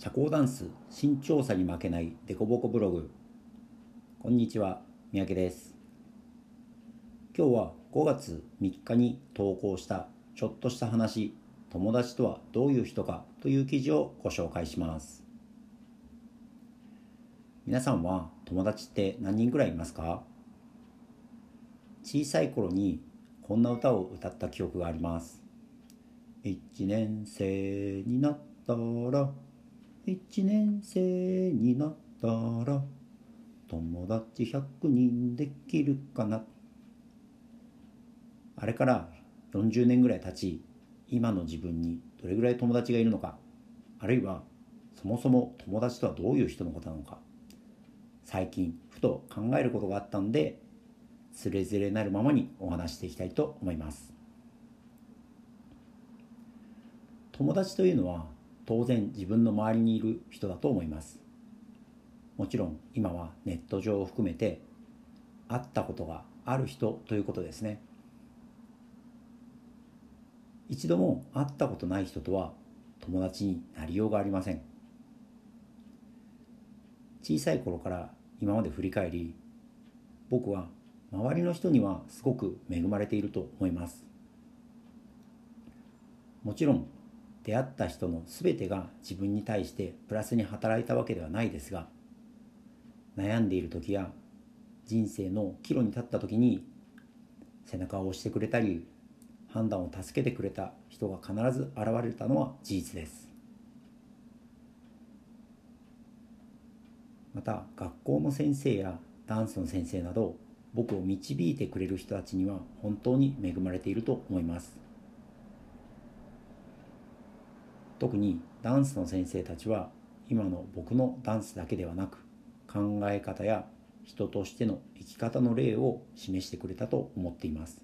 社交ダンス身長差に負けないデコボコブログ。こんにちは三宅です。今日は5月3日に投稿したちょっとした話友達とはどういう人かという記事をご紹介します。皆さんは友達って何人ぐらいいますか？小さい頃にこんな歌を歌った記憶があります。1年生になったら一年生になったら友達100人できるかな。あれから40年ぐらい経ち今の自分にどれぐらい友達がいるのか。あるいはそもそも友達とはどういう人のことなのか。最近ふと考えることがあったんでつれづれなるままにお話していきたいと思います。友達というのは当然自分の周りにいる人だと思います。もちろん今はネット上を含めて会ったことがある人ということですね。一度も会ったことない人とは友達になりようがありません。小さい頃から今まで振り返り僕は周りの人にはすごく恵まれていると思います。もちろん出会った人の全てが自分に対してプラスに働いたわけではないですが悩んでいる時や人生の岐路に立った時に背中を押してくれたり判断を助けてくれた人が必ず現れたのは事実です。また学校の先生やダンスの先生など僕を導いてくれる人たちには本当に恵まれていると思います。特にダンスの先生たちは今の僕のダンスだけではなく考え方や人としての生き方の例を示してくれたと思っています。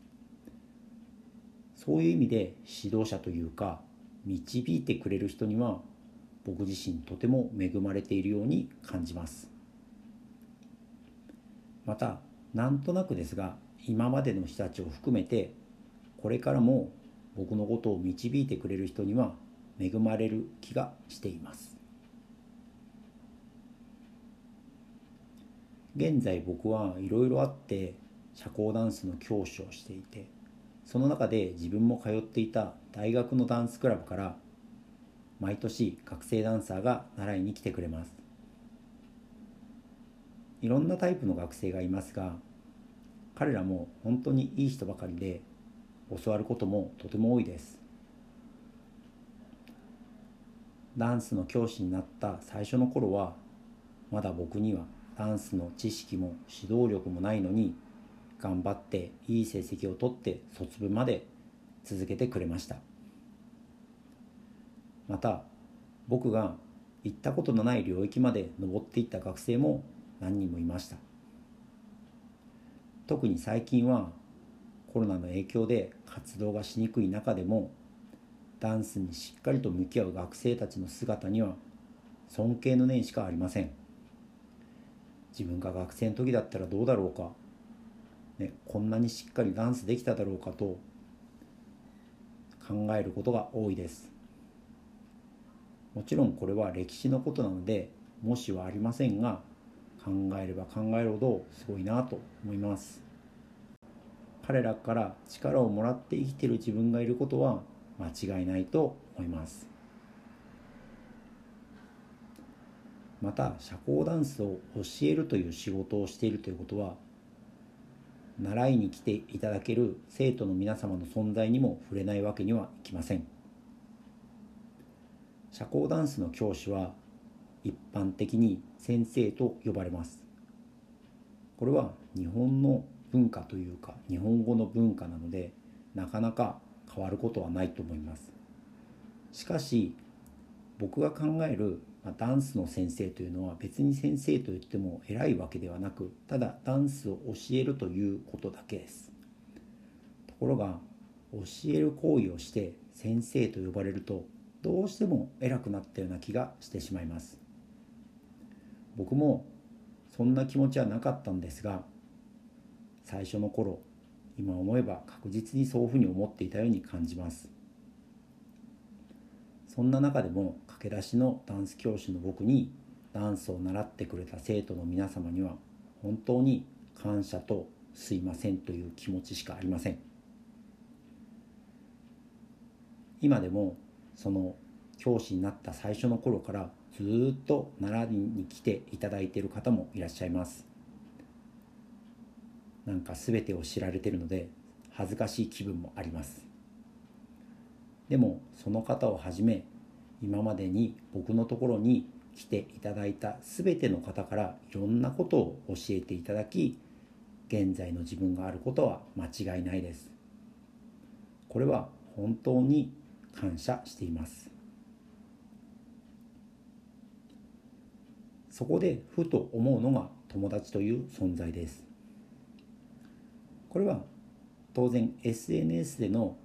そういう意味で指導者というか導いてくれる人には僕自身とても恵まれているように感じます。またなんとなくですが今までの人たちを含めてこれからも僕のことを導いてくれる人には恵まれる気がしています。現在僕はいろいろあって社交ダンスの教師をしていてその中で自分も通っていた大学のダンスクラブから毎年学生ダンサーが習いに来てくれます。いろんなタイプの学生がいますが彼らも本当にいい人ばかりで教わることもとても多いです。ダンスの教師になった最初の頃はまだ僕にはダンスの知識も指導力もないのに頑張っていい成績を取って卒部まで続けてくれました。また僕が行ったことのない領域まで登っていった学生も何人もいました。特に最近はコロナの影響で活動がしにくい中でもダンスにしっかりと向き合う学生たちの姿には尊敬の念しかありません。自分が学生の時だったらどうだろうか、ね、こんなにしっかりダンスできただろうかと考えることが多いです。もちろんこれは歴史のことなのでもしはありませんが考えれば考えるほどすごいなと思います。彼らから力をもらって生きてる自分がいることは間違いないと思います。また社交ダンスを教えるという仕事をしているということは習いに来ていただける生徒の皆様の存在にも触れないわけにはいきません。社交ダンスの教師は一般的に先生と呼ばれます。これは日本の文化というか日本語の文化なのでなかなか変わることはないと思います。しかし僕が考えるダンスの先生というのは別に先生といっても偉いわけではなくただダンスを教えるということだけです。ところが教える行為をして先生と呼ばれるとどうしても偉くなったような気がしてしまいます。僕もそんな気持ちはなかったんですが最初の頃今思えば確実にそういうふうに思っていたように感じます。そんな中でも駆け出しのダンス教師の僕にダンスを習ってくれた生徒の皆様には本当に感謝とすいませんという気持ちしかありません。今でもその教師になった最初の頃からずっと習いに来ていただいている方もいらっしゃいます。なんか全てを知られているので恥ずかしい気分もあります。でもその方をはじめ今までに僕のところに来ていただいた全ての方からいろんなことを教えていただき現在の自分があることは間違いないです。これは本当に感謝しています。そこでふと思うのが友達という存在です。これは当然 SNS での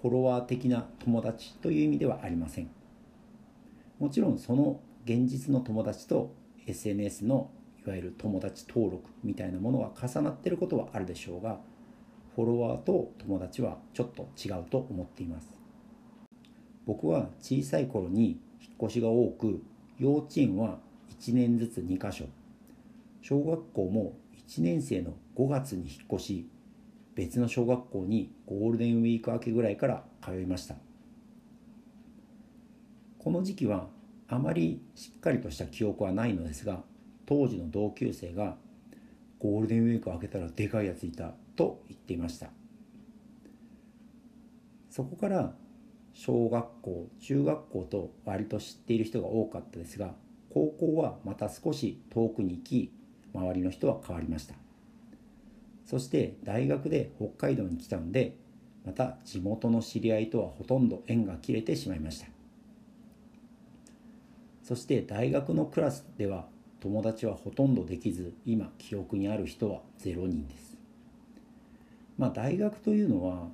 フォロワー的な友達という意味ではありません。もちろんその現実の友達と SNS のいわゆる友達登録みたいなものは重なってることはあるでしょうがフォロワーと友達はちょっと違うと思っています。僕は小さい頃に引っ越しが多く幼稚園は1年ずつ2箇所。小学校も1年生の5月に引っ越し別の小学校にゴールデンウィーク明けぐらいから通いました。この時期はあまりしっかりとした記憶はないのですが当時の同級生がゴールデンウィーク明けたらでかいやついたと言っていました。そこから小学校中学校と割と知っている人が多かったですが高校はまた少し遠くに行き周りの人は変わりました。そして大学で北海道に来たのでまた地元の知り合いとはほとんど縁が切れてしまいました。そして大学のクラスでは友達はほとんどできず今記憶にある人は0人です。まあ大学というのは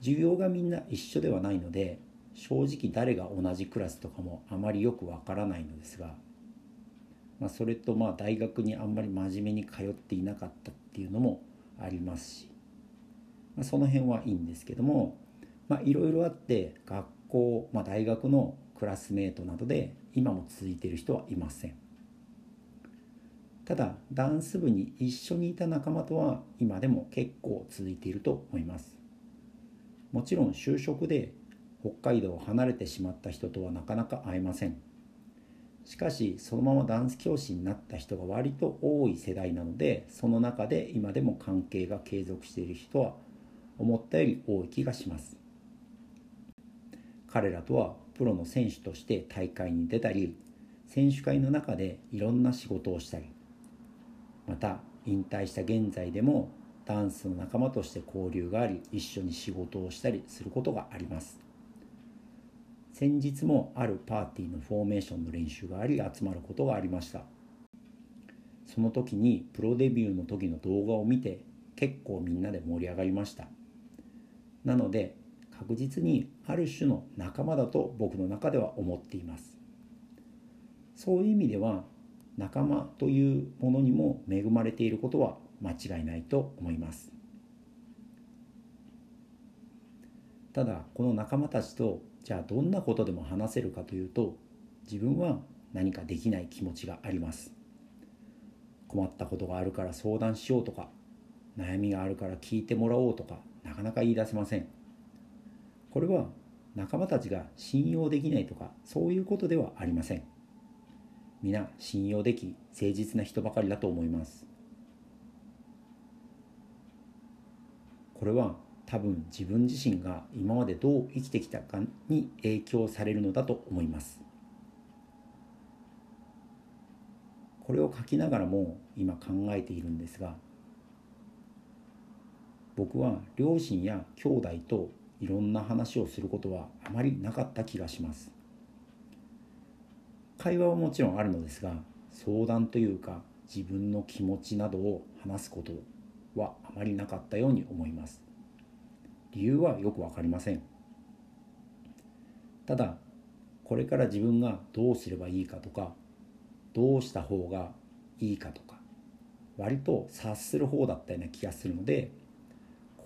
授業がみんな一緒ではないので正直誰が同じクラスとかもあまりよくわからないのですが、まあ、それとまあ大学にあんまり真面目に通っていなかったっていうのもありますし、まあ、その辺はいいんですけどもいろいろあって学校、まあ、大学のクラスメートなどで今も続いている人はいません。ただダンス部に一緒にいた仲間とは今でも結構続いていると思います。もちろん就職で北海道を離れてしまった人とはなかなか会えません。しかしそのままダンス教師になった人が割と多い世代なのでその中で今でも関係が継続している人は思ったより多い気がします。彼らとはプロの選手として大会に出たり選手会の中でいろんな仕事をしたりまた引退した現在でもダンスの仲間として交流があり一緒に仕事をしたりすることがあります。先日もあるパーティーのフォーメーションの練習があり集まることがありました。その時にプロデビューの時の動画を見て結構みんなで盛り上がりました。なので確実にある種の仲間だと僕の中では思っています。そういう意味では仲間というものにも恵まれていることは間違いないと思います。ただこの仲間たちとじゃあどんなことでも話せるかというと自分は何かできない気持ちがあります。困ったことがあるから相談しようとか悩みがあるから聞いてもらおうとかなかなか言い出せません。これは仲間たちが信用できないとかそういうことではありません。皆信用でき誠実な人ばかりだと思います。これは多分自分自身が今までどう生きてきたかに影響されるのだと思います。これを書きながらも今考えているんですが僕は両親や兄弟といろんな話をすることはあまりなかった気がします。会話はもちろんあるのですが相談というか自分の気持ちなどを話すことはあまりなかったように思います。理由はよく分かりません。ただこれから自分がどうすればいいかとかどうした方がいいかとか割と察する方だったような気がするので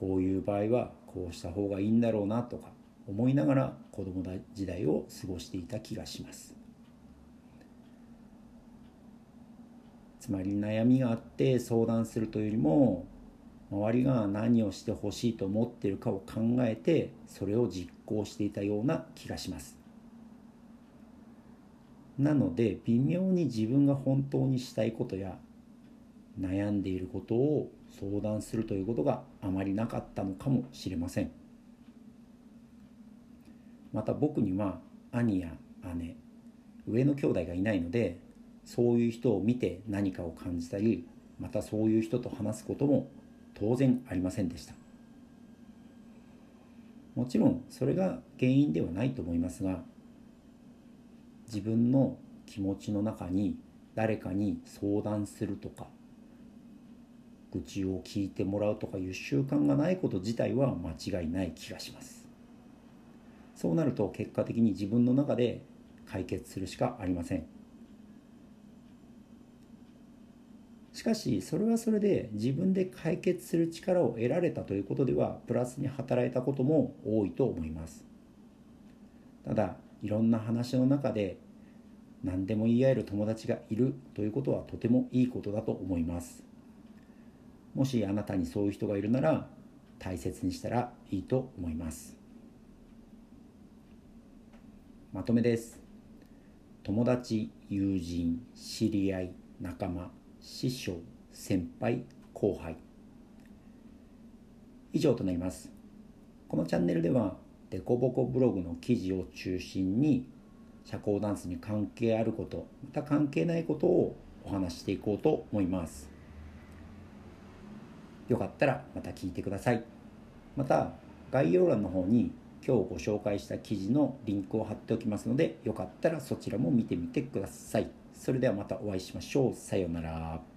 こういう場合はこうした方がいいんだろうなとか思いながら子供時代を過ごしていた気がします。つまり悩みがあって相談するというよりも周りが何をしてほしいと思っているかを考えてそれを実行していたような気がします。なので微妙に自分が本当にしたいことや悩んでいることを相談するということがあまりなかったのかもしれません。また僕には兄や姉上の兄弟がいないのでそういう人を見て何かを感じたりまたそういう人と話すことも当然ありませんでした。もちろんそれが原因ではないと思いますが自分の気持ちの中に誰かに相談するとか愚痴を聞いてもらうとかいう習慣がないこと自体は間違いない気がします。そうなると結果的に自分の中で解決するしかありません。しかしそれはそれで自分で解決する力を得られたということではプラスに働いたことも多いと思います。ただいろんな話の中で何でも言い合える友達がいるということはとてもいいことだと思います。もしあなたにそういう人がいるなら大切にしたらいいと思います。まとめです。友達友人知り合い仲間師匠先輩後輩。以上となります。このチャンネルではデコボコブログの記事を中心に社交ダンスに関係あることまた関係ないことをお話していこうと思います。よかったらまた聞いてください。また概要欄の方に今日ご紹介した記事のリンクを貼っておきますのでよかったらそちらも見てみてください。それではまたお会いしましょう。さようなら。